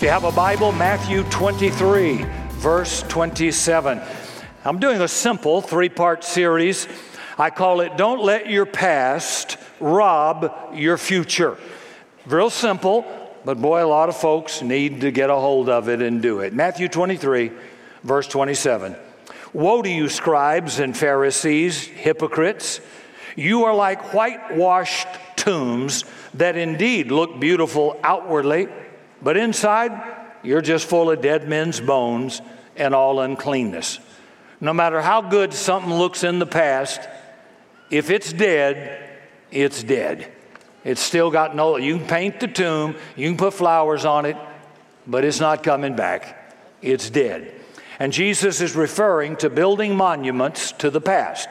If you have a Bible, Matthew 23, verse 27. I'm doing a simple three part series. I call it Don't Let Your Past Rob Your Future. Real simple, but boy, a lot of folks need to get a hold of it and do it. Matthew 23, verse 27. Woe to you, scribes and Pharisees, hypocrites! You are like whitewashed tombs that indeed look beautiful outwardly, but inside you're just full of dead men's bones and all uncleanness. No matter how good something looks in the past, if it's dead, it's dead. It's still got no, you can paint the tomb, you can put flowers on it, but it's not coming back. It's dead. And Jesus is referring to building monuments to the past.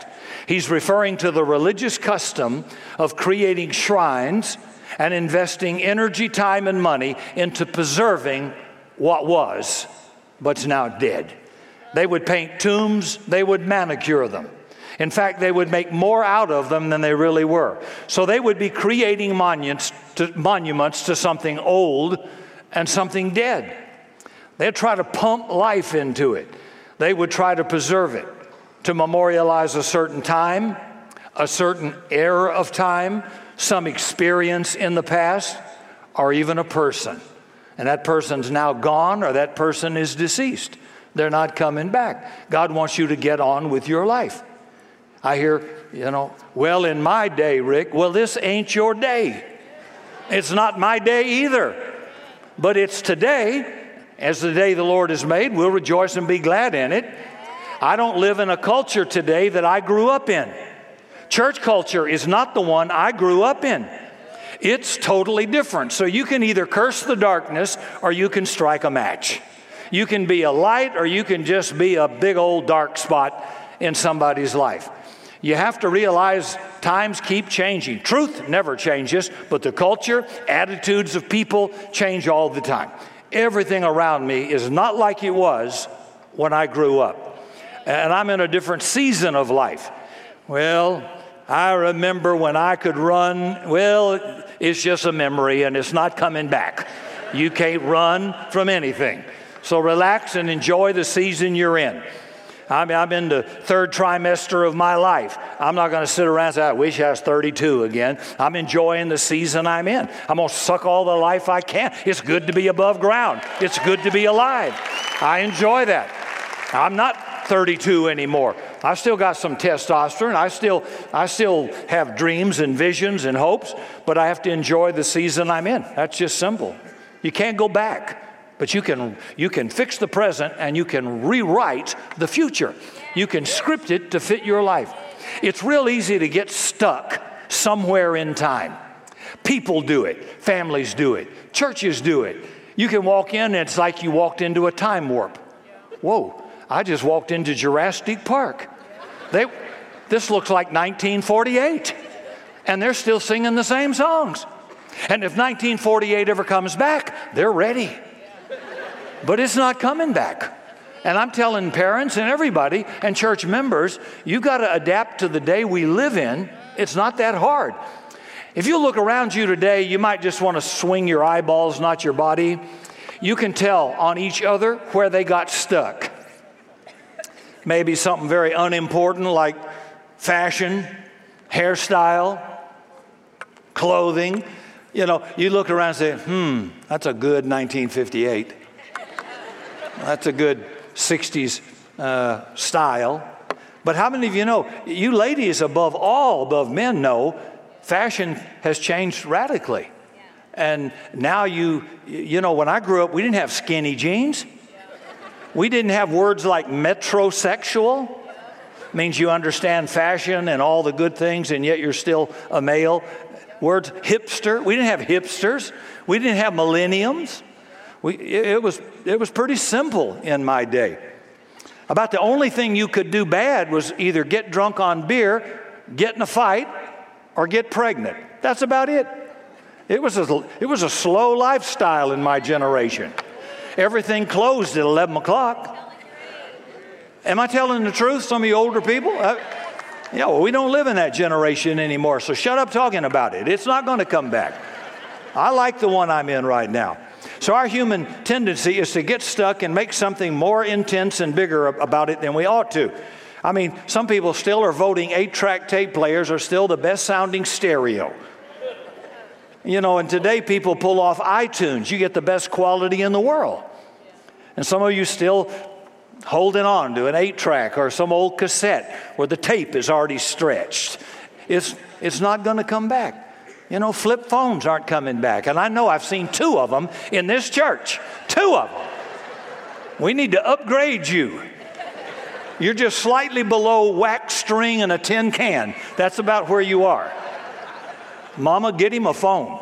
He's referring to the religious custom of creating shrines and investing energy, time, and money into preserving what was, but's now dead. They would paint tombs, they would manicure them. In fact, they would make more out of them than they really were. So they would be creating monuments to, monuments to something old and something dead. They'd try to pump life into it. They would try to preserve it, to memorialize a certain time, a certain era of time, some experience in the past, or even a person. And that person's now gone or that person is deceased. They're not coming back. God wants you to get on with your life. I hear, you know, well, in my day, Rick, well, this ain't your day. It's not my day either. But it's today, as the day the Lord has made. We'll rejoice and be glad in it. I don't live in a culture today that I grew up in. Church culture is not the one I grew up in. It's totally different. So you can either curse the darkness or you can strike a match. You can be a light or you can just be a big old dark spot in somebody's life. You have to realize times keep changing. Truth never changes, but the culture, attitudes of people change all the time. Everything around me is not like it was when I grew up. And I'm in a different season of life. Well, I remember when I could run. Well, it's just a memory and it's not coming back. You can't run from anything. So relax and enjoy the season you're in. I mean, I'm in the third trimester of my life. I'm not going to sit around and say, I wish I was 32 again. I'm enjoying the season I'm in. I'm going to suck all the life I can. It's good to be above ground, it's good to be alive. I enjoy that. I'm not 32 anymore. I still got some testosterone. I still, I still have dreams and visions and hopes, but I have to enjoy the season I'm in. That's just simple. You can't go back. But you can, you can fix the present and you can rewrite the future. You can script it to fit your life. It's real easy to get stuck somewhere in time. People do it, families do it, churches do it. You can walk in and it's like you walked into a time warp. Whoa, I just walked into Jurassic Park. They, this looks like 1948, and they're still singing the same songs. And if 1948 ever comes back, they're ready. But it's not coming back. And I'm telling parents and everybody and church members, you've got to adapt to the day we live in. It's not that hard. If you look around you today, you might just want to swing your eyeballs, not your body. You can tell on each other where they got stuck maybe something very unimportant like fashion, hairstyle, clothing. You know, you look around and say, hmm, that's a good 1958. That's a good 60s uh, style. But how many of you know, you ladies above all, above men know, fashion has changed radically. And now you, you know, when I grew up, we didn't have skinny jeans. We didn't have words like metrosexual, means you understand fashion and all the good things, and yet you're still a male. Words hipster, we didn't have hipsters. We didn't have millenniums. We, it, was, it was pretty simple in my day. About the only thing you could do bad was either get drunk on beer, get in a fight, or get pregnant. That's about it. It was a, it was a slow lifestyle in my generation. Everything closed at 11 o'clock. Am I telling the truth, some of you older people? Uh, yeah, well, we don't live in that generation anymore, so shut up talking about it. It's not going to come back. I like the one I'm in right now. So, our human tendency is to get stuck and make something more intense and bigger about it than we ought to. I mean, some people still are voting eight track tape players are still the best sounding stereo. You know, and today people pull off iTunes. You get the best quality in the world. And some of you still holding on to an eight track or some old cassette where the tape is already stretched. It's, it's not going to come back. You know, flip phones aren't coming back. And I know I've seen two of them in this church. Two of them. We need to upgrade you. You're just slightly below wax string and a tin can. That's about where you are. Mama, get him a phone.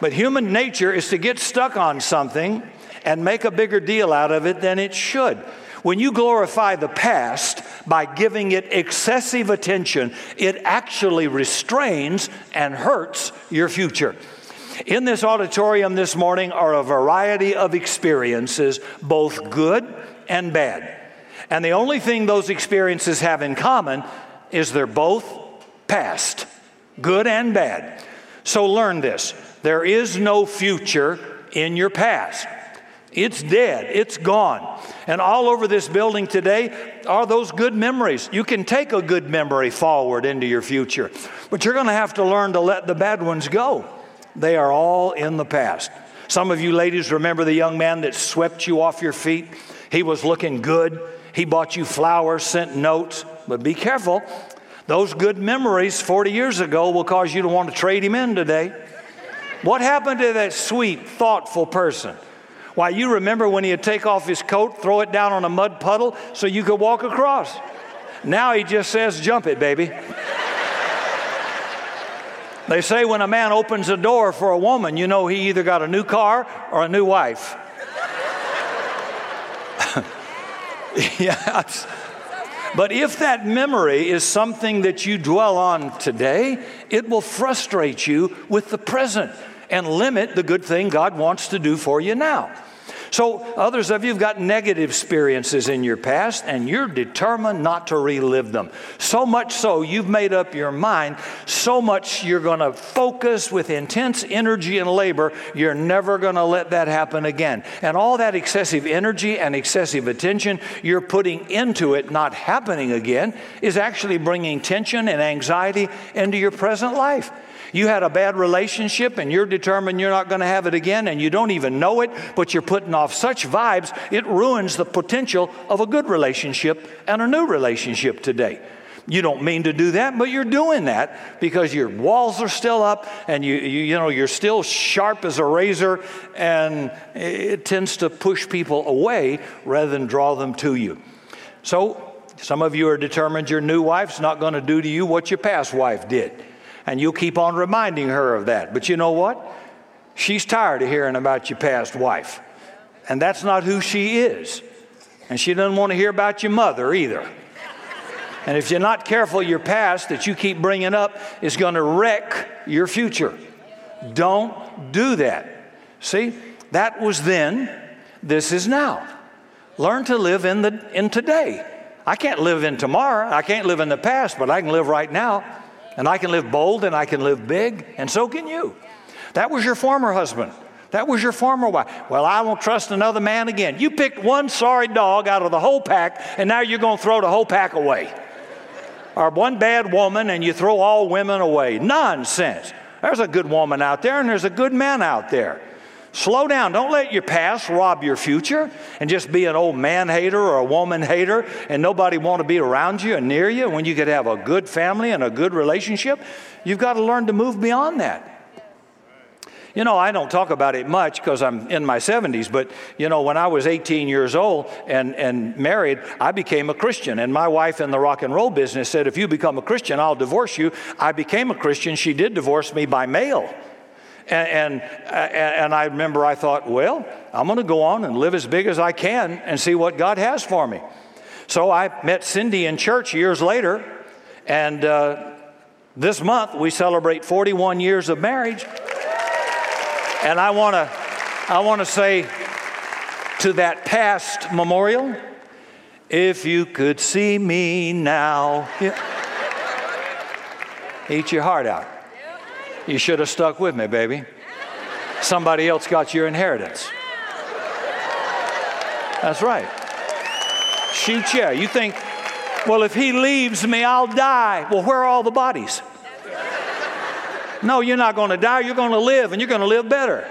But human nature is to get stuck on something and make a bigger deal out of it than it should. When you glorify the past by giving it excessive attention, it actually restrains and hurts your future. In this auditorium this morning are a variety of experiences, both good and bad. And the only thing those experiences have in common is they're both past, good and bad. So learn this there is no future in your past. It's dead, it's gone. And all over this building today are those good memories. You can take a good memory forward into your future, but you're going to have to learn to let the bad ones go. They are all in the past. Some of you ladies remember the young man that swept you off your feet. He was looking good. He bought you flowers, sent notes, but be careful. Those good memories 40 years ago will cause you to want to trade him in today. What happened to that sweet, thoughtful person? Why, you remember when he'd take off his coat, throw it down on a mud puddle so you could walk across. Now he just says, Jump it, baby. they say when a man opens a door for a woman, you know he either got a new car or a new wife. yes. But if that memory is something that you dwell on today, it will frustrate you with the present and limit the good thing God wants to do for you now. So, others of you have got negative experiences in your past, and you're determined not to relive them. So much so, you've made up your mind, so much you're going to focus with intense energy and labor, you're never going to let that happen again. And all that excessive energy and excessive attention you're putting into it not happening again is actually bringing tension and anxiety into your present life. You had a bad relationship and you're determined you're not going to have it again and you don't even know it, but you're putting off such vibes, it ruins the potential of a good relationship and a new relationship today. You don't mean to do that, but you're doing that because your walls are still up and you, you, you know, you're still sharp as a razor and it tends to push people away rather than draw them to you. So, some of you are determined your new wife's not going to do to you what your past wife did. And you'll keep on reminding her of that. But you know what? She's tired of hearing about your past wife. And that's not who she is. And she doesn't want to hear about your mother either. And if you're not careful, your past that you keep bringing up is going to wreck your future. Don't do that. See, that was then, this is now. Learn to live in, the, in today. I can't live in tomorrow, I can't live in the past, but I can live right now. And I can live bold and I can live big, and so can you. That was your former husband. That was your former wife. Well, I won't trust another man again. You picked one sorry dog out of the whole pack, and now you're going to throw the whole pack away. Or one bad woman, and you throw all women away. Nonsense. There's a good woman out there, and there's a good man out there. Slow down. Don't let your past rob your future and just be an old man hater or a woman hater and nobody want to be around you and near you when you could have a good family and a good relationship. You've got to learn to move beyond that. You know, I don't talk about it much because I'm in my 70s, but you know, when I was 18 years old and, and married, I became a Christian. And my wife in the rock and roll business said, If you become a Christian, I'll divorce you. I became a Christian. She did divorce me by mail. And, and, and I remember I thought, well, I'm going to go on and live as big as I can and see what God has for me. So I met Cindy in church years later, and uh, this month we celebrate 41 years of marriage. And I want to I want to say to that past memorial, if you could see me now, yeah. eat your heart out. You should have stuck with me, baby. Somebody else got your inheritance. That's right. Shoot, yeah. You think, well, if he leaves me, I'll die. Well, where are all the bodies? No, you're not going to die. You're going to live, and you're going to live better.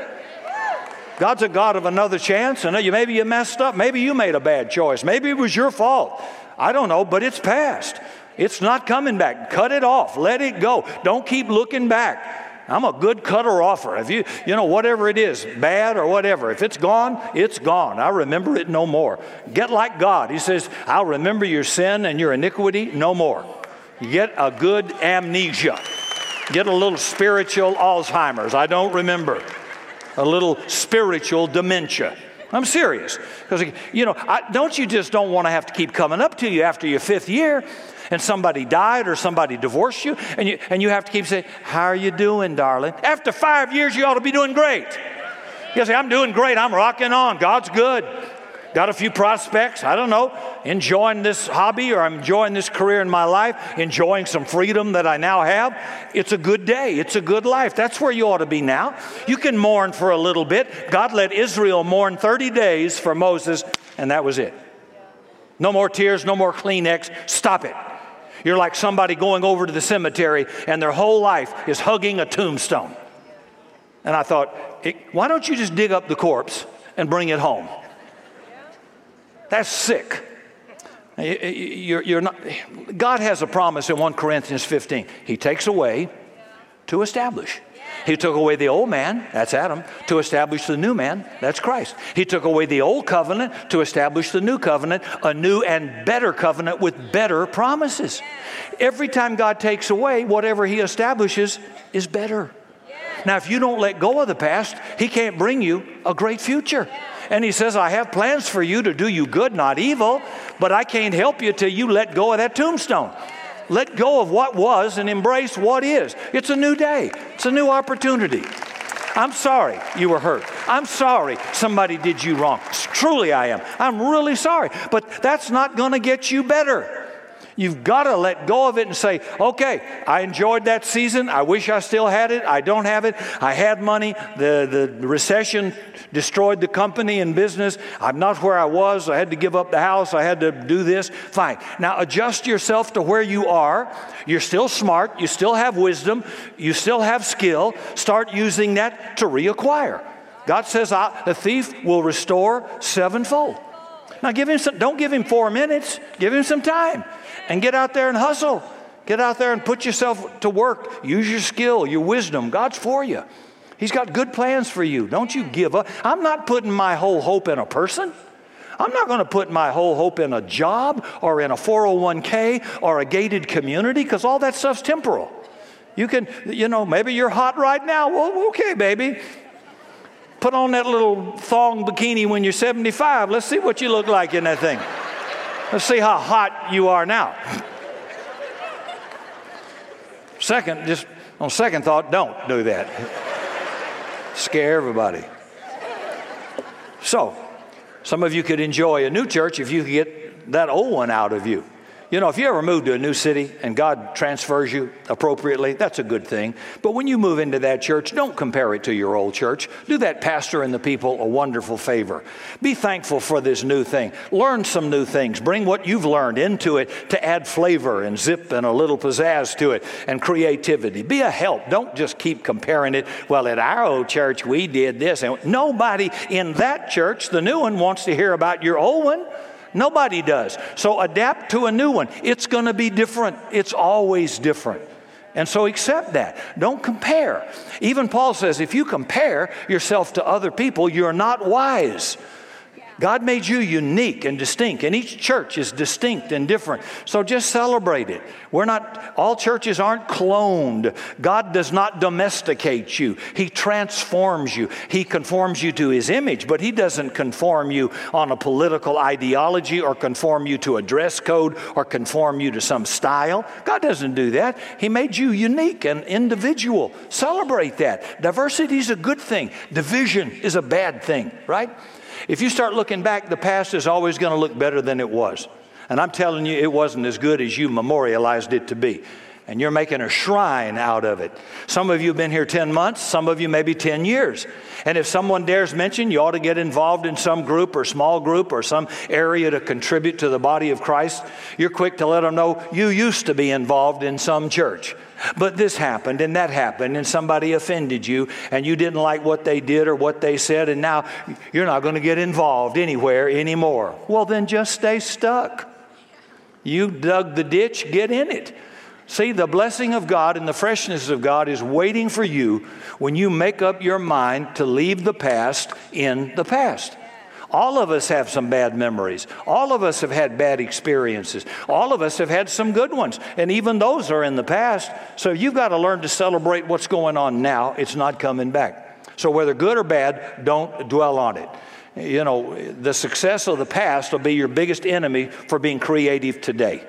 God's a God of another chance, and maybe you messed up. Maybe you made a bad choice. Maybe it was your fault. I don't know, but it's past. It's not coming back. Cut it off. Let it go. Don't keep looking back. I'm a good cutter offer. If you, you know, whatever it is, bad or whatever, if it's gone, it's gone. I remember it no more. Get like God. He says, I'll remember your sin and your iniquity no more. Get a good amnesia. Get a little spiritual Alzheimer's. I don't remember. A little spiritual dementia. I'm serious. Because, you know, I, don't you just don't want to have to keep coming up to you after your fifth year and somebody died or somebody divorced you and you, and you have to keep saying, How are you doing, darling? After five years, you ought to be doing great. You say, I'm doing great. I'm rocking on. God's good. Got a few prospects, I don't know, enjoying this hobby or I'm enjoying this career in my life, enjoying some freedom that I now have. It's a good day. It's a good life. That's where you ought to be now. You can mourn for a little bit. God let Israel mourn 30 days for Moses, and that was it. No more tears, no more Kleenex. Stop it. You're like somebody going over to the cemetery and their whole life is hugging a tombstone. And I thought, why don't you just dig up the corpse and bring it home? That's sick. You're, you're not, God has a promise in 1 Corinthians 15. He takes away to establish. He took away the old man, that's Adam, to establish the new man, that's Christ. He took away the old covenant to establish the new covenant, a new and better covenant with better promises. Every time God takes away, whatever He establishes is better. Now, if you don't let go of the past, He can't bring you a great future. And he says, I have plans for you to do you good, not evil, but I can't help you till you let go of that tombstone. Let go of what was and embrace what is. It's a new day, it's a new opportunity. I'm sorry you were hurt. I'm sorry somebody did you wrong. Truly, I am. I'm really sorry. But that's not going to get you better. You've got to let go of it and say, okay, I enjoyed that season. I wish I still had it. I don't have it. I had money. The, the recession destroyed the company and business. I'm not where I was. I had to give up the house. I had to do this. Fine. Now adjust yourself to where you are. You're still smart. You still have wisdom. You still have skill. Start using that to reacquire. God says, the thief will restore sevenfold. Now give him some, don't give him four minutes, give him some time and get out there and hustle. Get out there and put yourself to work. Use your skill, your wisdom. God's for you. He's got good plans for you. Don't you give up. I'm not putting my whole hope in a person. I'm not going to put my whole hope in a job or in a 401k or a gated community because all that stuff's temporal. You can, you know, maybe you're hot right now. Well, okay, baby. Put on that little thong bikini when you're 75. Let's see what you look like in that thing. Let's see how hot you are now. Second, just on second thought, don't do that. Scare everybody. So, some of you could enjoy a new church if you could get that old one out of you. You know, if you ever move to a new city and God transfers you appropriately, that's a good thing. But when you move into that church, don't compare it to your old church. Do that pastor and the people a wonderful favor. Be thankful for this new thing. Learn some new things. Bring what you've learned into it to add flavor and zip and a little pizzazz to it and creativity. Be a help. Don't just keep comparing it. Well, at our old church, we did this. And nobody in that church, the new one, wants to hear about your old one. Nobody does. So adapt to a new one. It's going to be different. It's always different. And so accept that. Don't compare. Even Paul says if you compare yourself to other people, you're not wise. God made you unique and distinct, and each church is distinct and different. So just celebrate it. We're not, all churches aren't cloned. God does not domesticate you, He transforms you. He conforms you to His image, but He doesn't conform you on a political ideology or conform you to a dress code or conform you to some style. God doesn't do that. He made you unique and individual. Celebrate that. Diversity is a good thing, division is a bad thing, right? If you start looking back, the past is always going to look better than it was. And I'm telling you, it wasn't as good as you memorialized it to be. and you're making a shrine out of it. Some of you have been here 10 months, some of you maybe 10 years. And if someone dares mention you ought to get involved in some group or small group or some area to contribute to the body of Christ, you're quick to let them know you used to be involved in some church. But this happened and that happened, and somebody offended you, and you didn't like what they did or what they said, and now you're not going to get involved anywhere anymore. Well, then just stay stuck. You dug the ditch, get in it. See, the blessing of God and the freshness of God is waiting for you when you make up your mind to leave the past in the past. All of us have some bad memories. All of us have had bad experiences. All of us have had some good ones. And even those are in the past. So you've got to learn to celebrate what's going on now. It's not coming back. So whether good or bad, don't dwell on it. You know, the success of the past will be your biggest enemy for being creative today.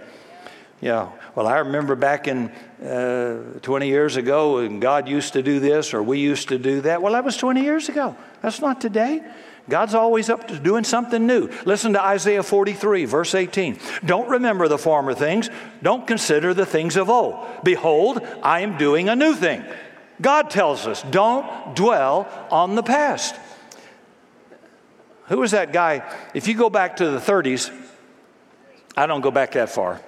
Yeah. Well, I remember back in uh, 20 years ago, and God used to do this or we used to do that. Well, that was 20 years ago. That's not today. God's always up to doing something new. Listen to Isaiah 43, verse 18. Don't remember the former things. Don't consider the things of old. Behold, I am doing a new thing. God tells us, don't dwell on the past. Who was that guy? If you go back to the 30s, I don't go back that far,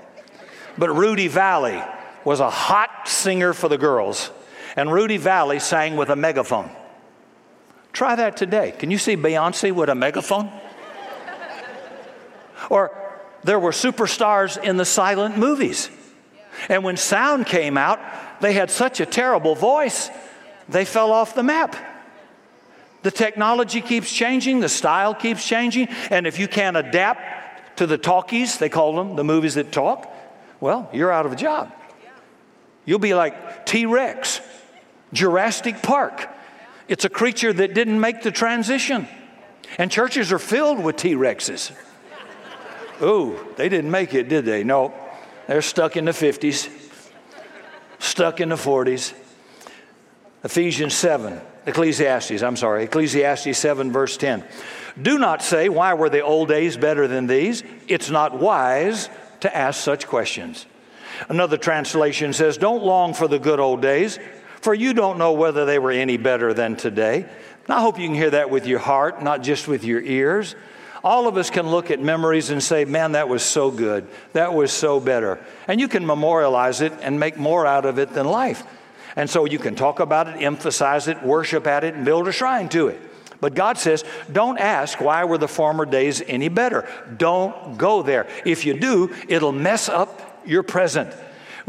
but Rudy Vallee was a hot singer for the girls. And Rudy Vallee sang with a megaphone. Try that today. Can you see Beyonce with a megaphone? or there were superstars in the silent movies. And when sound came out, they had such a terrible voice, they fell off the map. The technology keeps changing, the style keeps changing, and if you can't adapt to the talkies, they call them, the movies that talk, well, you're out of a job. You'll be like T Rex, Jurassic Park. It's a creature that didn't make the transition. And churches are filled with T Rexes. Oh, they didn't make it, did they? No. They're stuck in the 50s, stuck in the 40s. Ephesians 7, Ecclesiastes, I'm sorry, Ecclesiastes 7, verse 10. Do not say, Why were the old days better than these? It's not wise to ask such questions. Another translation says, Don't long for the good old days, for you don't know whether they were any better than today. And I hope you can hear that with your heart, not just with your ears. All of us can look at memories and say, man, that was so good. That was so better. And you can memorialize it and make more out of it than life. And so you can talk about it, emphasize it, worship at it, and build a shrine to it. But God says, don't ask why were the former days any better. Don't go there. If you do, it'll mess up your present.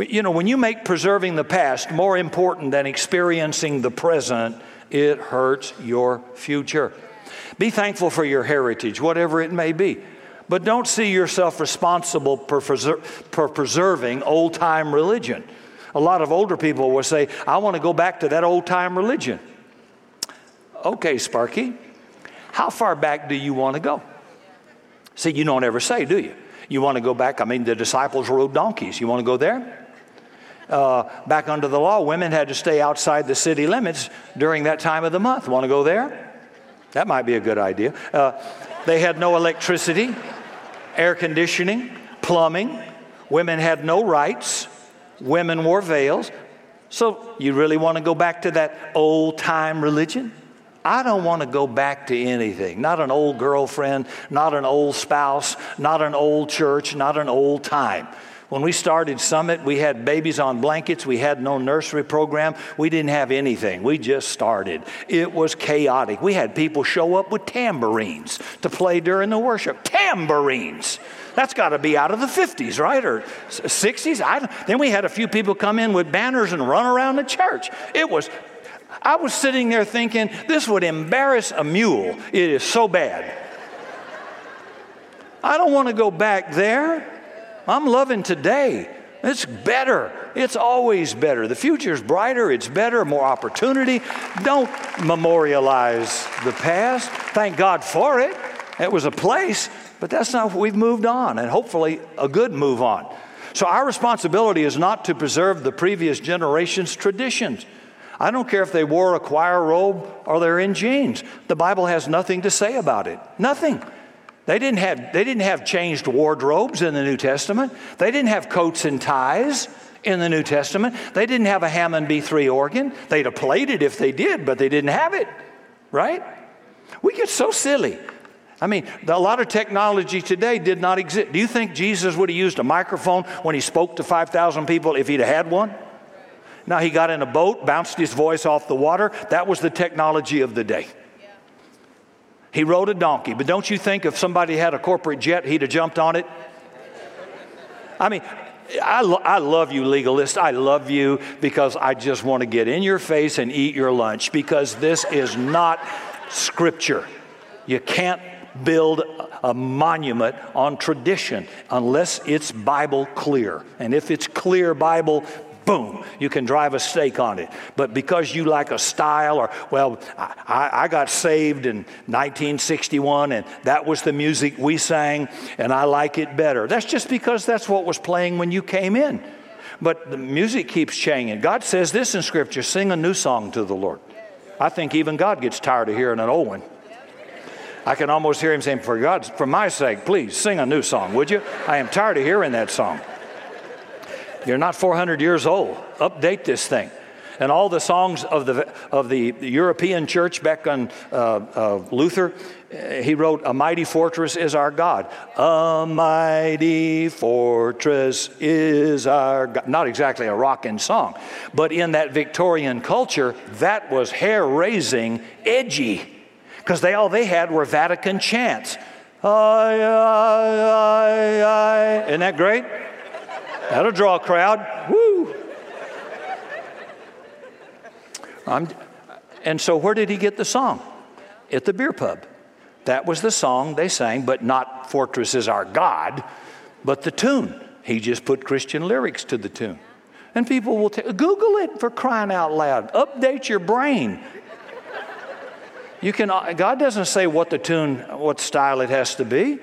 You know, when you make preserving the past more important than experiencing the present, it hurts your future. Be thankful for your heritage, whatever it may be. But don't see yourself responsible for, preser- for preserving old time religion. A lot of older people will say, I want to go back to that old time religion. Okay, Sparky, how far back do you want to go? See, you don't ever say, do you? You want to go back? I mean, the disciples rode donkeys. You want to go there? Uh, back under the law, women had to stay outside the city limits during that time of the month. Want to go there? That might be a good idea. Uh, they had no electricity, air conditioning, plumbing. Women had no rights. Women wore veils. So, you really want to go back to that old time religion? I don't want to go back to anything. Not an old girlfriend, not an old spouse, not an old church, not an old time. When we started Summit, we had babies on blankets. We had no nursery program. We didn't have anything. We just started. It was chaotic. We had people show up with tambourines to play during the worship. Tambourines. That's got to be out of the 50s, right? Or 60s? I, then we had a few people come in with banners and run around the church. It was, I was sitting there thinking, this would embarrass a mule. It is so bad. I don't want to go back there. I'm loving today. It's better. It's always better. The future's brighter, it's better, more opportunity. Don't memorialize the past. Thank God for it. It was a place, but that's not we've moved on, and hopefully a good move on. So our responsibility is not to preserve the previous generation's traditions. I don't care if they wore a choir robe or they're in jeans. The Bible has nothing to say about it. Nothing. They didn't, have, they didn't have changed wardrobes in the New Testament. They didn't have coats and ties in the New Testament. They didn't have a Hammond B3 organ. They'd have played it if they did, but they didn't have it, right? We get so silly. I mean, a lot of technology today did not exist. Do you think Jesus would have used a microphone when he spoke to 5,000 people if he'd have had one? Now, he got in a boat, bounced his voice off the water. That was the technology of the day. He rode a donkey, but don't you think if somebody had a corporate jet, he'd have jumped on it? I mean, I, lo- I love you, legalists. I love you because I just want to get in your face and eat your lunch because this is not scripture. You can't build a monument on tradition unless it's Bible clear. And if it's clear Bible, boom, you can drive a stake on it. But because you like a style, or, well, I, I, got saved in 1961 and that was the music we sang and I like it better. That's just because that's what was playing when you came in. But the music keeps changing. God says this in Scripture sing a new song to the Lord. I think even God gets tired of hearing an old one. I can almost hear him saying, For God's, for my sake, please sing a new song, would you? I am tired of hearing that song. You're not 400 years old. Update this thing. And all the songs of the, of the European church back on uh, uh, Luther, uh, he wrote, A mighty fortress is our God. A mighty fortress is our God. Not exactly a rocking song, but in that Victorian culture, that was hair raising, edgy because they all they had were Vatican chants. Aye, aye, aye, Isn't that great? That'll draw a crowd. Woo! I'm, and so, where did he get the song? At the beer pub. That was the song they sang, but not Fortress is Our God, but the tune. He just put Christian lyrics to the tune. And people will t- Google it for crying out loud. Update your brain. You can, uh, God doesn't say what the tune, what style it has to be.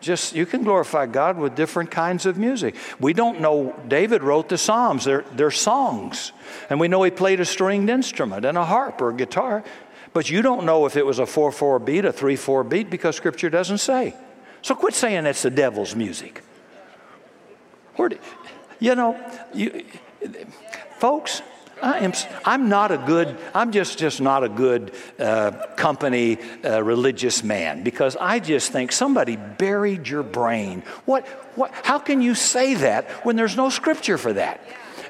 Just you can glorify God with different kinds of music. We don't know David wrote the Psalms. They're, they're songs. And we know he played a stringed instrument and a harp or a guitar. But you don't know if it was a 4 4 beat, a 3 4 beat, because Scripture doesn't say. So quit saying it's the devil's music. Where do, you know, you, folks, I am, I'm not a good, I'm just, just not a good uh, company uh, religious man because I just think somebody buried your brain. What, what, how can you say that when there's no scripture for that?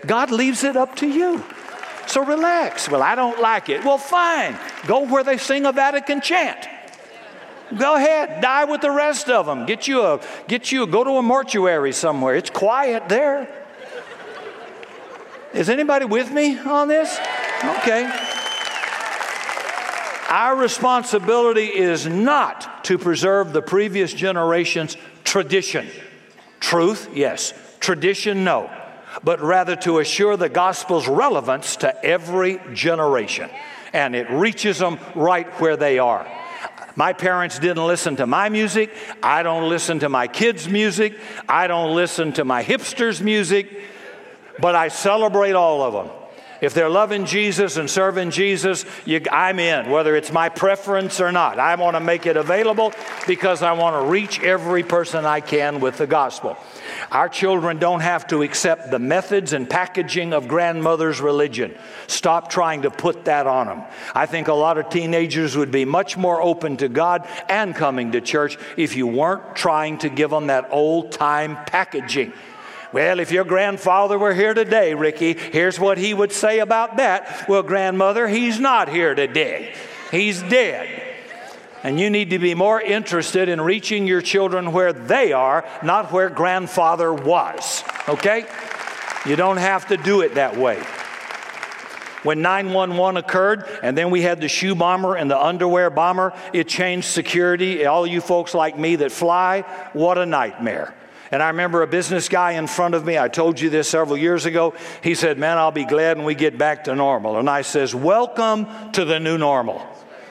God leaves it up to you. So relax. Well, I don't like it. Well, fine. Go where they sing a Vatican chant. Go ahead, die with the rest of them. Get you a, get you, a, go to a mortuary somewhere. It's quiet there. Is anybody with me on this? Okay. Our responsibility is not to preserve the previous generation's tradition. Truth, yes. Tradition, no. But rather to assure the gospel's relevance to every generation. And it reaches them right where they are. My parents didn't listen to my music. I don't listen to my kids' music. I don't listen to my hipsters' music but I celebrate all of them. If they're loving Jesus and serving Jesus, you, I'm in, whether it's my preference or not. I want to make it available because I want to reach every person I can with the gospel. Our children don't have to accept the methods and packaging of grandmother's religion. Stop trying to put that on them. I think a lot of teenagers would be much more open to God and coming to church if you weren't trying to give them that old time packaging. Well, if your grandfather were here today, Ricky, here's what he would say about that. Well, grandmother, he's not here today, he's dead. And you need to be more interested in reaching your children where they are, not where grandfather was. Okay? You don't have to do it that way. When 911 occurred, and then we had the shoe bomber and the underwear bomber, it changed security. All you folks like me that fly, what a nightmare. And I remember a business guy in front of me, I told you this several years ago. He said, Man, I'll be glad when we get back to normal. And I says, Welcome to the new normal.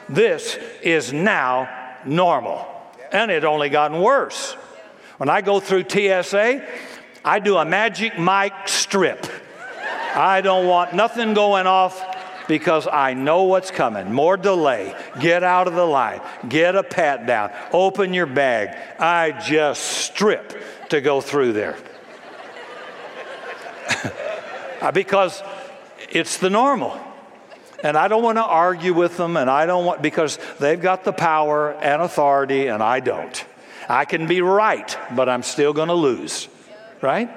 This is now normal. And it only gotten worse. When I go through TSA, I do a Magic Mike strip. I don't want nothing going off because I know what's coming. More delay. Get out of the line. Get a pat down. Open your bag. I just strip to go through there. Uh, because it's the normal. And I don't want to argue with them, and I don't want, because they've got the power and authority, and I don't. I can be right, but I'm still going to lose, right?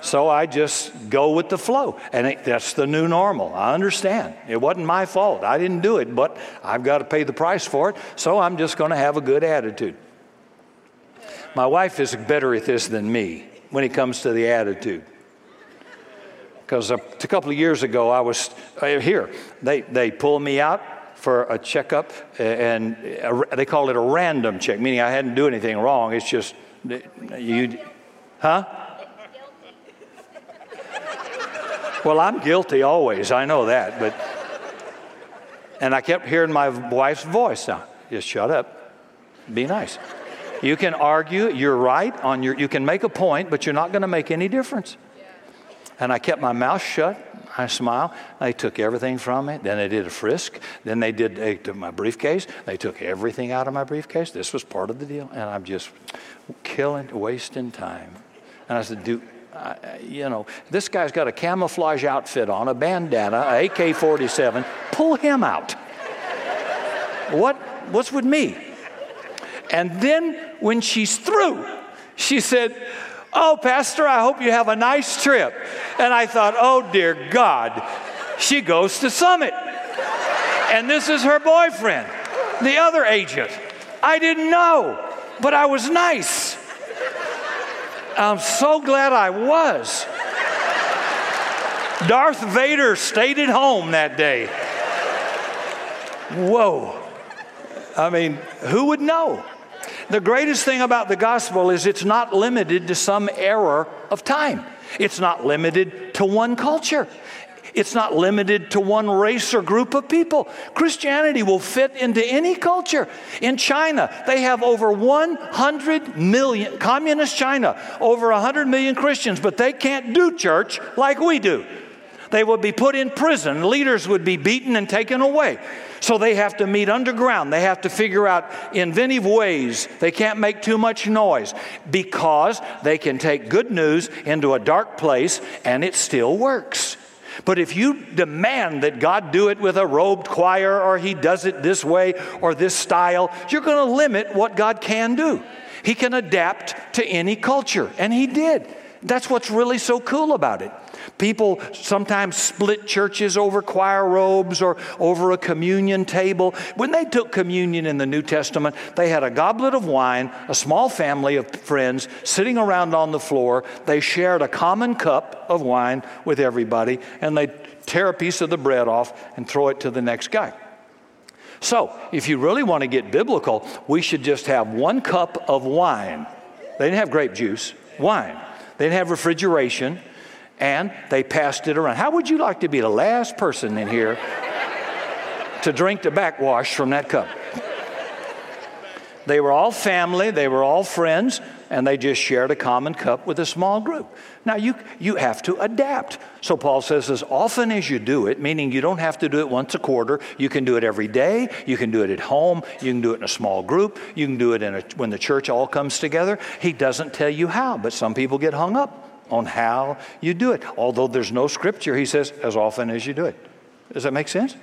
So I just go with the flow. And it, that's the new normal. I understand. It wasn't my fault. I didn't do it, but I've got to pay the price for it. So I'm just going to have a good attitude. My wife is better at this than me when it comes to the attitude. Because a, a couple of years ago, I was uh, here. They, they pulled me out for a checkup, and a, they call it a random check, meaning I hadn't do anything wrong. It's just, you, huh? Well, I'm guilty always. I know that. But, and I kept hearing my wife's voice. Now, just shut up. Be nice. You can argue. You're right on your. You can make a point, but you're not going to make any difference. And I kept my mouth shut. I smiled. They took everything from me. Then they did a frisk. Then they did they took my briefcase. They took everything out of my briefcase. This was part of the deal. And I'm just killing, wasting time. And I said, "Do you know, this guy's got a camouflage outfit on, a bandana, a AK 47. Pull him out. What, what's with me? And then when she's through, she said, Oh, Pastor, I hope you have a nice trip. And I thought, Oh, dear God, she goes to Summit. And this is her boyfriend, the other agent. I didn't know, but I was nice. I'm so glad I was. Darth Vader stayed at home that day. Whoa. I mean, who would know? The greatest thing about the gospel is it's not limited to some era of time. It's not limited to one culture. It's not limited to one race or group of people. Christianity will fit into any culture. In China, they have over 100 million, communist China, over 100 million Christians, but they can't do church like we do. They would be put in prison, leaders would be beaten and taken away. So they have to meet underground. They have to figure out inventive ways. They can't make too much noise because they can take good news into a dark place and it still works. But if you demand that God do it with a robed choir or he does it this way or this style, you're going to limit what God can do. He can adapt to any culture, and he did. That's what's really so cool about it. People sometimes split churches over choir robes or over a communion table. When they took communion in the New Testament, they had a goblet of wine, a small family of friends sitting around on the floor. They shared a common cup of wine with everybody, and they tear a piece of the bread off and throw it to the next guy. So, if you really want to get biblical, we should just have one cup of wine. They didn't have grape juice, wine. They didn't have refrigeration and they passed it around. How would you like to be the last person in here to drink the backwash from that cup? They were all family, they were all friends, and they just shared a common cup with a small group. Now, you, you have to adapt. So, Paul says, as often as you do it, meaning you don't have to do it once a quarter, you can do it every day, you can do it at home, you can do it in a small group, you can do it in a, when the church all comes together. He doesn't tell you how, but some people get hung up on how you do it. Although there's no scripture, he says, as often as you do it. Does that make sense?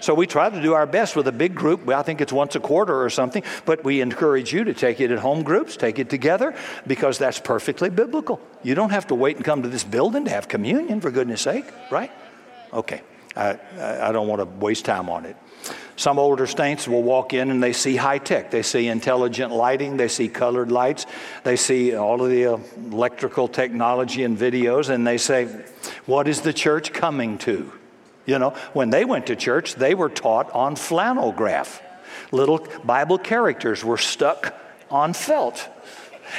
So we try to do our best with a big group. I think it's once a quarter or something, but we encourage you to take it at home groups, take it together, because that's perfectly biblical. You don't have to wait and come to this building to have communion, for goodness sake, right? Okay. I, I don't want to waste time on it. Some older saints will walk in and they see high tech. They see intelligent lighting, they see colored lights, they see all of the uh, electrical technology and videos, and they say, What is the church coming to? You know, when they went to church, they were taught on flannel graph. Little Bible characters were stuck on felt.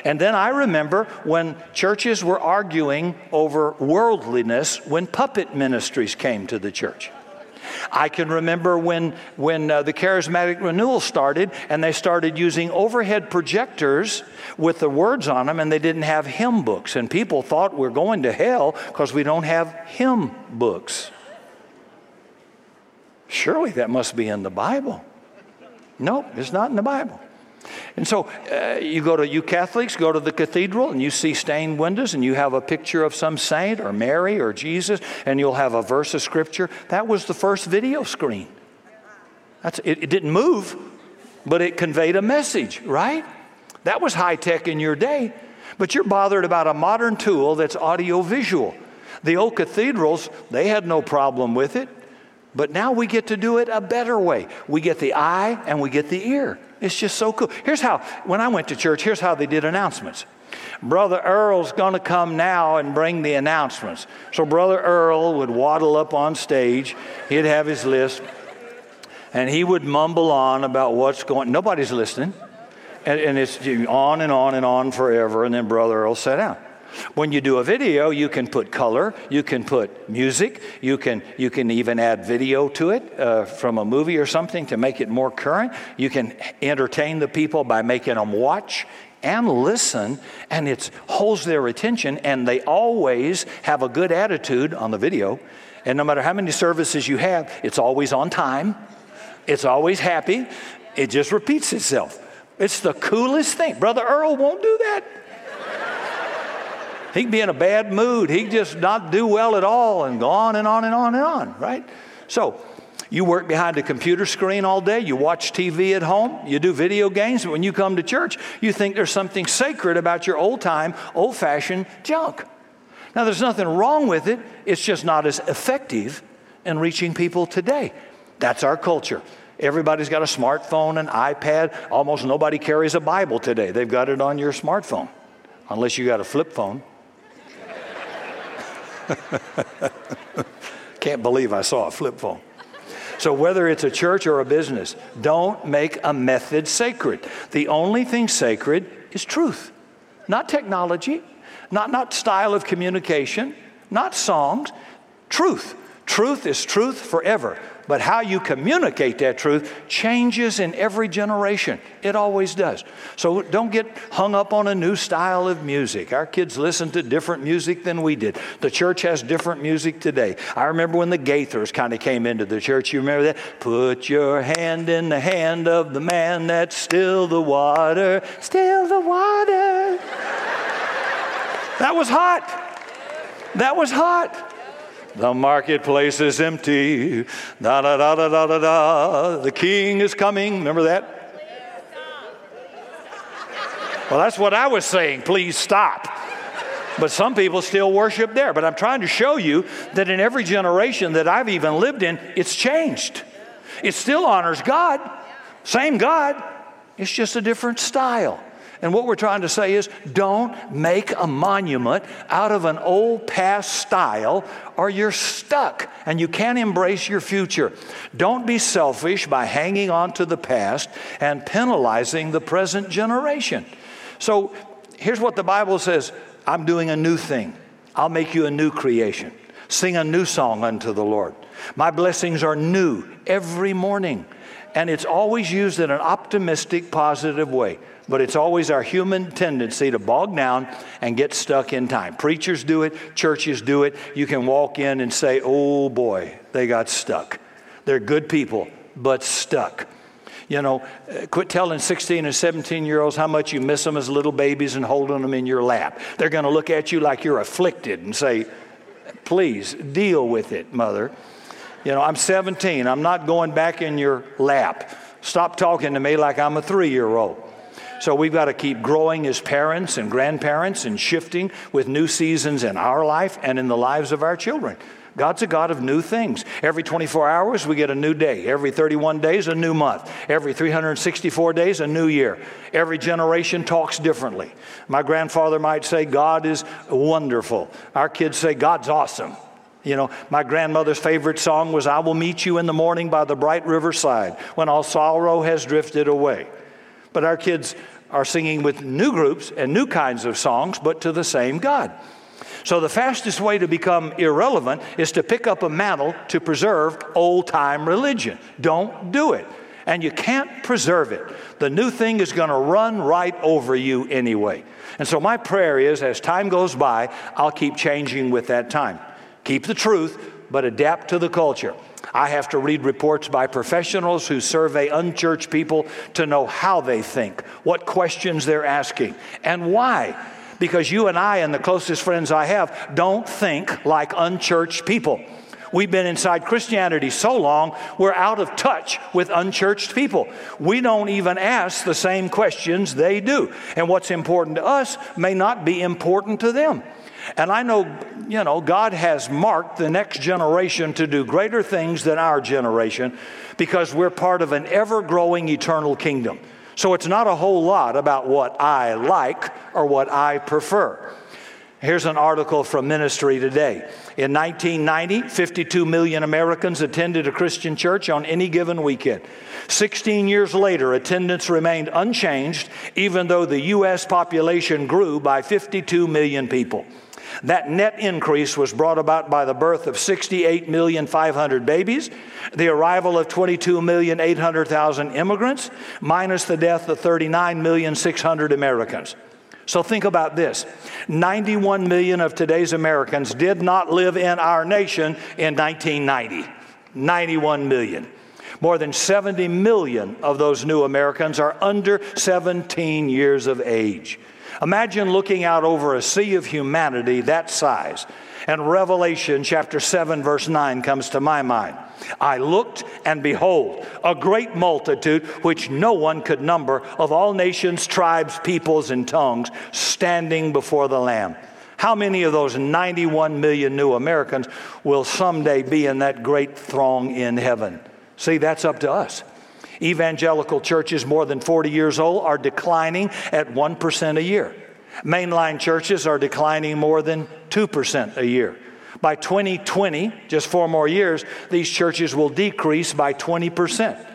And then I remember when churches were arguing over worldliness when puppet ministries came to the church. I can remember when, when uh, the charismatic renewal started and they started using overhead projectors with the words on them and they didn't have hymn books. And people thought we're going to hell because we don't have hymn books. Surely that must be in the Bible. Nope, it's not in the Bible. And so uh, you go to, you Catholics, go to the cathedral and you see stained windows and you have a picture of some saint or Mary or Jesus and you'll have a verse of scripture. That was the first video screen. That's, it, it didn't move, but it conveyed a message, right? That was high tech in your day. But you're bothered about a modern tool that's audio visual. The old cathedrals, they had no problem with it. But now we get to do it a better way. We get the eye and we get the ear. It's just so cool. Here's how, when I went to church, here's how they did announcements. Brother Earl's going to come now and bring the announcements. So Brother Earl would waddle up on stage. He'd have his list, and he would mumble on about what's going. Nobody's listening, and, and it's on and on and on forever. And then Brother Earl sat down. When you do a video, you can put color, you can put music, you can, you can even add video to it uh, from a movie or something to make it more current. You can entertain the people by making them watch and listen, and it holds their attention, and they always have a good attitude on the video. And no matter how many services you have, it's always on time, it's always happy, it just repeats itself. It's the coolest thing. Brother Earl won't do that. He can be in a bad mood. He can just not do well at all and go on and on and on and on, right? So, you work behind a computer screen all day, you watch TV at home, you do video games, but when you come to church, you think there's something sacred about your old time, old fashioned junk. Now, there's nothing wrong with it, it's just not as effective in reaching people today. That's our culture. Everybody's got a smartphone, an iPad. Almost nobody carries a Bible today. They've got it on your smartphone, unless you got a flip phone. Can't believe I saw a flip phone. So, whether it's a church or a business, don't make a method sacred. The only thing sacred is truth, not technology, not, not style of communication, not songs. Truth. Truth is truth forever. But how you communicate that truth changes in every generation. It always does. So don't get hung up on a new style of music. Our kids listen to different music than we did. The church has different music today. I remember when the Gaithers kind of came into the church. You remember that? Put your hand in the hand of the man that's still the water, still the water. that was hot. That was hot. The marketplace is empty. Da da da da da da da. The king is coming. Remember that? Well, that's what I was saying. Please stop. But some people still worship there. But I'm trying to show you that in every generation that I've even lived in, it's changed. It still honors God, same God, it's just a different style. And what we're trying to say is don't make a monument out of an old past style or you're stuck and you can't embrace your future. Don't be selfish by hanging on to the past and penalizing the present generation. So here's what the Bible says I'm doing a new thing, I'll make you a new creation. Sing a new song unto the Lord. My blessings are new every morning. And it's always used in an optimistic, positive way but it's always our human tendency to bog down and get stuck in time. Preachers do it, churches do it. You can walk in and say, oh boy, they got stuck. They're good people, but stuck. You know, uh, quit telling 16 and 17 year olds how much you miss them as little babies and holding them in your lap. They're going to look at you like you're afflicted and say, please deal with it, mother. You know, I'm 17. I'm not going back in your lap. Stop talking to me like I'm a three year old. So we've got to keep growing as parents and grandparents and shifting with new seasons in our life and in the lives of our children. God's a God of new things. Every 24 hours, we get a new day. Every 31 days, a new month. Every 364 days, a new year. Every generation talks differently. My grandfather might say, God is wonderful. Our kids say, God's awesome. You know, my grandmother's favorite song was, I will meet you in the morning by the bright riverside when all sorrow has drifted away. But our kids are singing with new groups and new kinds of songs, but to the same God. So, the fastest way to become irrelevant is to pick up a mantle to preserve old time religion. Don't do it. And you can't preserve it. The new thing is going to run right over you anyway. And so, my prayer is as time goes by, I'll keep changing with that time. Keep the truth, but adapt to the culture. I have to read reports by professionals who survey unchurched people to know how they think, what questions they're asking, and why. Because you and I and the closest friends I have don't think like unchurched people. We've been inside Christianity so long, we're out of touch with unchurched people. We don't even ask the same questions they do. And what's important to us may not be important to them. And I know, you know, God has marked the next generation to do greater things than our generation because we're part of an ever growing eternal kingdom. So it's not a whole lot about what I like or what I prefer. Here's an article from Ministry Today. In 1990, 52 million Americans attended a Christian church on any given weekend. 16 years later, attendance remained unchanged, even though the U.S. population grew by 52 million people. That net increase was brought about by the birth of 68,500 babies, the arrival of 22,800,000 immigrants, minus the death of 39,600 Americans. So think about this 91 million of today's Americans did not live in our nation in 1990. 91 million. More than 70 million of those new Americans are under 17 years of age. Imagine looking out over a sea of humanity that size. And Revelation chapter 7, verse 9 comes to my mind. I looked, and behold, a great multitude, which no one could number, of all nations, tribes, peoples, and tongues, standing before the Lamb. How many of those 91 million new Americans will someday be in that great throng in heaven? See, that's up to us. Evangelical churches more than 40 years old are declining at 1% a year. Mainline churches are declining more than 2% a year. By 2020, just four more years, these churches will decrease by 20%.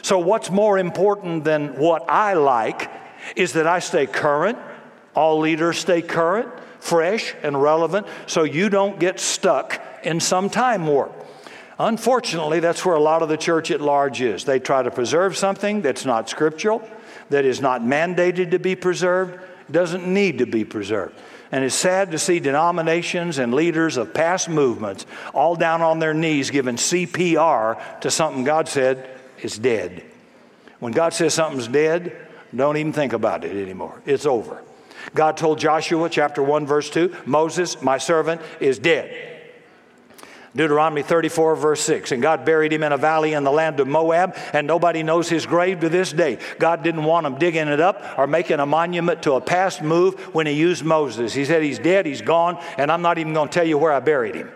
So, what's more important than what I like is that I stay current, all leaders stay current, fresh, and relevant, so you don't get stuck in some time warp. Unfortunately, that's where a lot of the church at large is. They try to preserve something that's not scriptural, that is not mandated to be preserved, doesn't need to be preserved. And it's sad to see denominations and leaders of past movements all down on their knees giving CPR to something God said is dead. When God says something's dead, don't even think about it anymore. It's over. God told Joshua, chapter 1, verse 2, Moses, my servant, is dead. Deuteronomy 34, verse 6. And God buried him in a valley in the land of Moab, and nobody knows his grave to this day. God didn't want him digging it up or making a monument to a past move when he used Moses. He said, He's dead, he's gone, and I'm not even going to tell you where I buried him.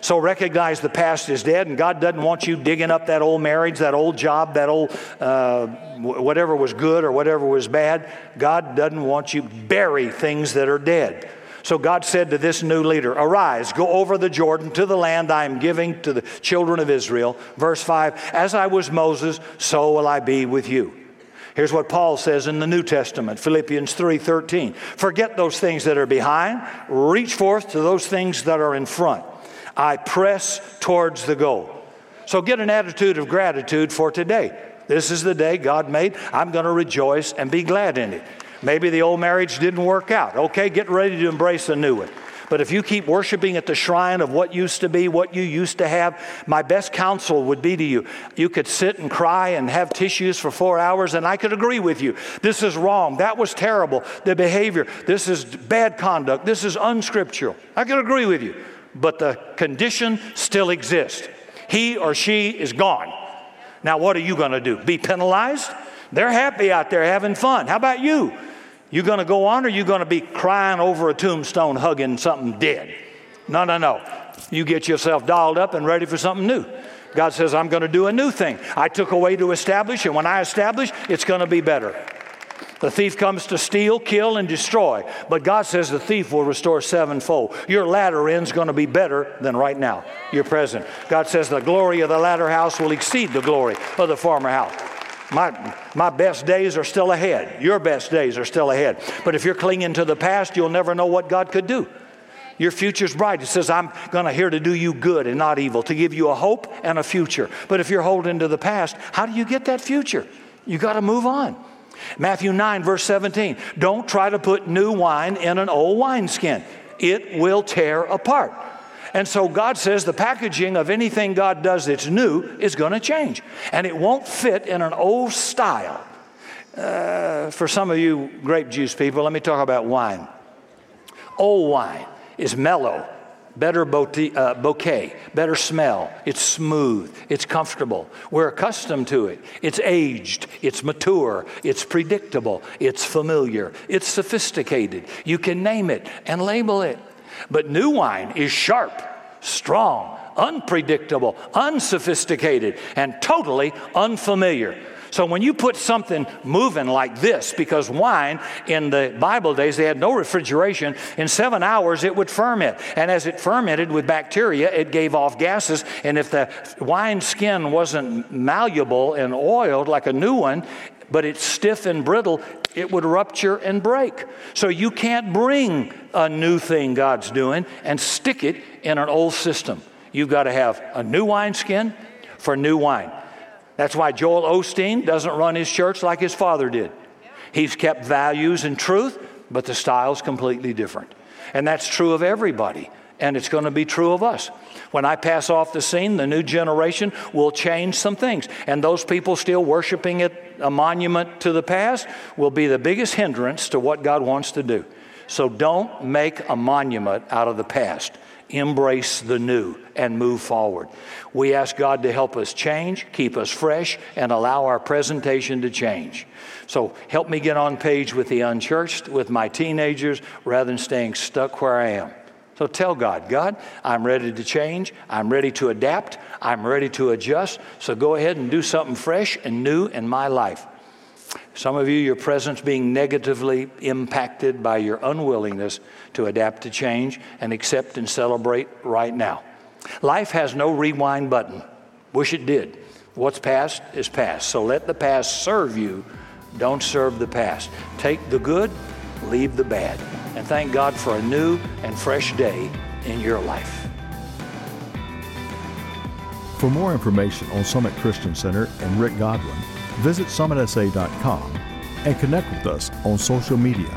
So recognize the past is dead, and God doesn't want you digging up that old marriage, that old job, that old uh, whatever was good or whatever was bad. God doesn't want you bury things that are dead. So God said to this new leader, Arise, go over the Jordan to the land I am giving to the children of Israel. Verse 5 As I was Moses, so will I be with you. Here's what Paul says in the New Testament, Philippians 3:13. Forget those things that are behind, reach forth to those things that are in front. I press towards the goal. So get an attitude of gratitude for today. This is the day God made. I'm going to rejoice and be glad in it. Maybe the old marriage didn't work out. Okay, get ready to embrace a new one. But if you keep worshiping at the shrine of what used to be, what you used to have, my best counsel would be to you. You could sit and cry and have tissues for four hours, and I could agree with you. This is wrong. That was terrible. The behavior. This is bad conduct. This is unscriptural. I could agree with you. But the condition still exists. He or she is gone. Now, what are you going to do? Be penalized? They're happy out there having fun. How about you? You going to go on or you going to be crying over a tombstone hugging something dead? No, no, no. You get yourself dialed up and ready for something new. God says, I'm going to do a new thing. I took away to establish, and when I establish, it's going to be better. The thief comes to steal, kill, and destroy. But God says the thief will restore sevenfold. Your latter end's going to be better than right now, your present. God says the glory of the latter house will exceed the glory of the former house. My, my best days are still ahead. Your best days are still ahead. But if you're clinging to the past, you'll never know what God could do. Your future's bright. It says, I'm going to here to do you good and not evil, to give you a hope and a future. But if you're holding to the past, how do you get that future? You got to move on. Matthew 9, verse 17. Don't try to put new wine in an old wineskin, it will tear apart. And so God says the packaging of anything God does that's new is going to change. And it won't fit in an old style. Uh, for some of you grape juice people, let me talk about wine. Old wine is mellow, better uh, bouquet, better smell. It's smooth, it's comfortable. We're accustomed to it. It's aged, it's mature, it's predictable, it's familiar, it's sophisticated. You can name it and label it. But new wine is sharp, strong, unpredictable, unsophisticated, and totally unfamiliar. So when you put something moving like this, because wine in the Bible days, they had no refrigeration, in seven hours it would ferment. And as it fermented with bacteria, it gave off gases. And if the wine skin wasn't malleable and oiled like a new one, but it's stiff and brittle, it would rupture and break. So you can't bring a new thing God's doing and stick it in an old system. You've got to have a new wineskin for new wine. That's why Joel Osteen doesn't run his church like his father did. He's kept values and truth, but the style's completely different. And that's true of everybody, and it's going to be true of us. When I pass off the scene, the new generation will change some things. And those people still worshiping it, a monument to the past will be the biggest hindrance to what God wants to do. So don't make a monument out of the past embrace the new and move forward. We ask God to help us change, keep us fresh, and allow our presentation to change. So help me get on page with the unchurched, with my teenagers, rather than staying stuck where I am. So tell God, God, I'm ready to change. I'm ready to adapt. I'm ready to adjust. So go ahead and do something fresh and new in my life. Some of you, your presence being negatively impacted by your unwillingness to adapt to change and accept and celebrate right now. Life has no rewind button. Wish it did. What's past is past. So let the past serve you. Don't serve the past. Take the good, leave the bad. And thank God for a new and fresh day in your life. For more information on Summit Christian Center and Rick Godwin, visit summitsa.com and connect with us on social media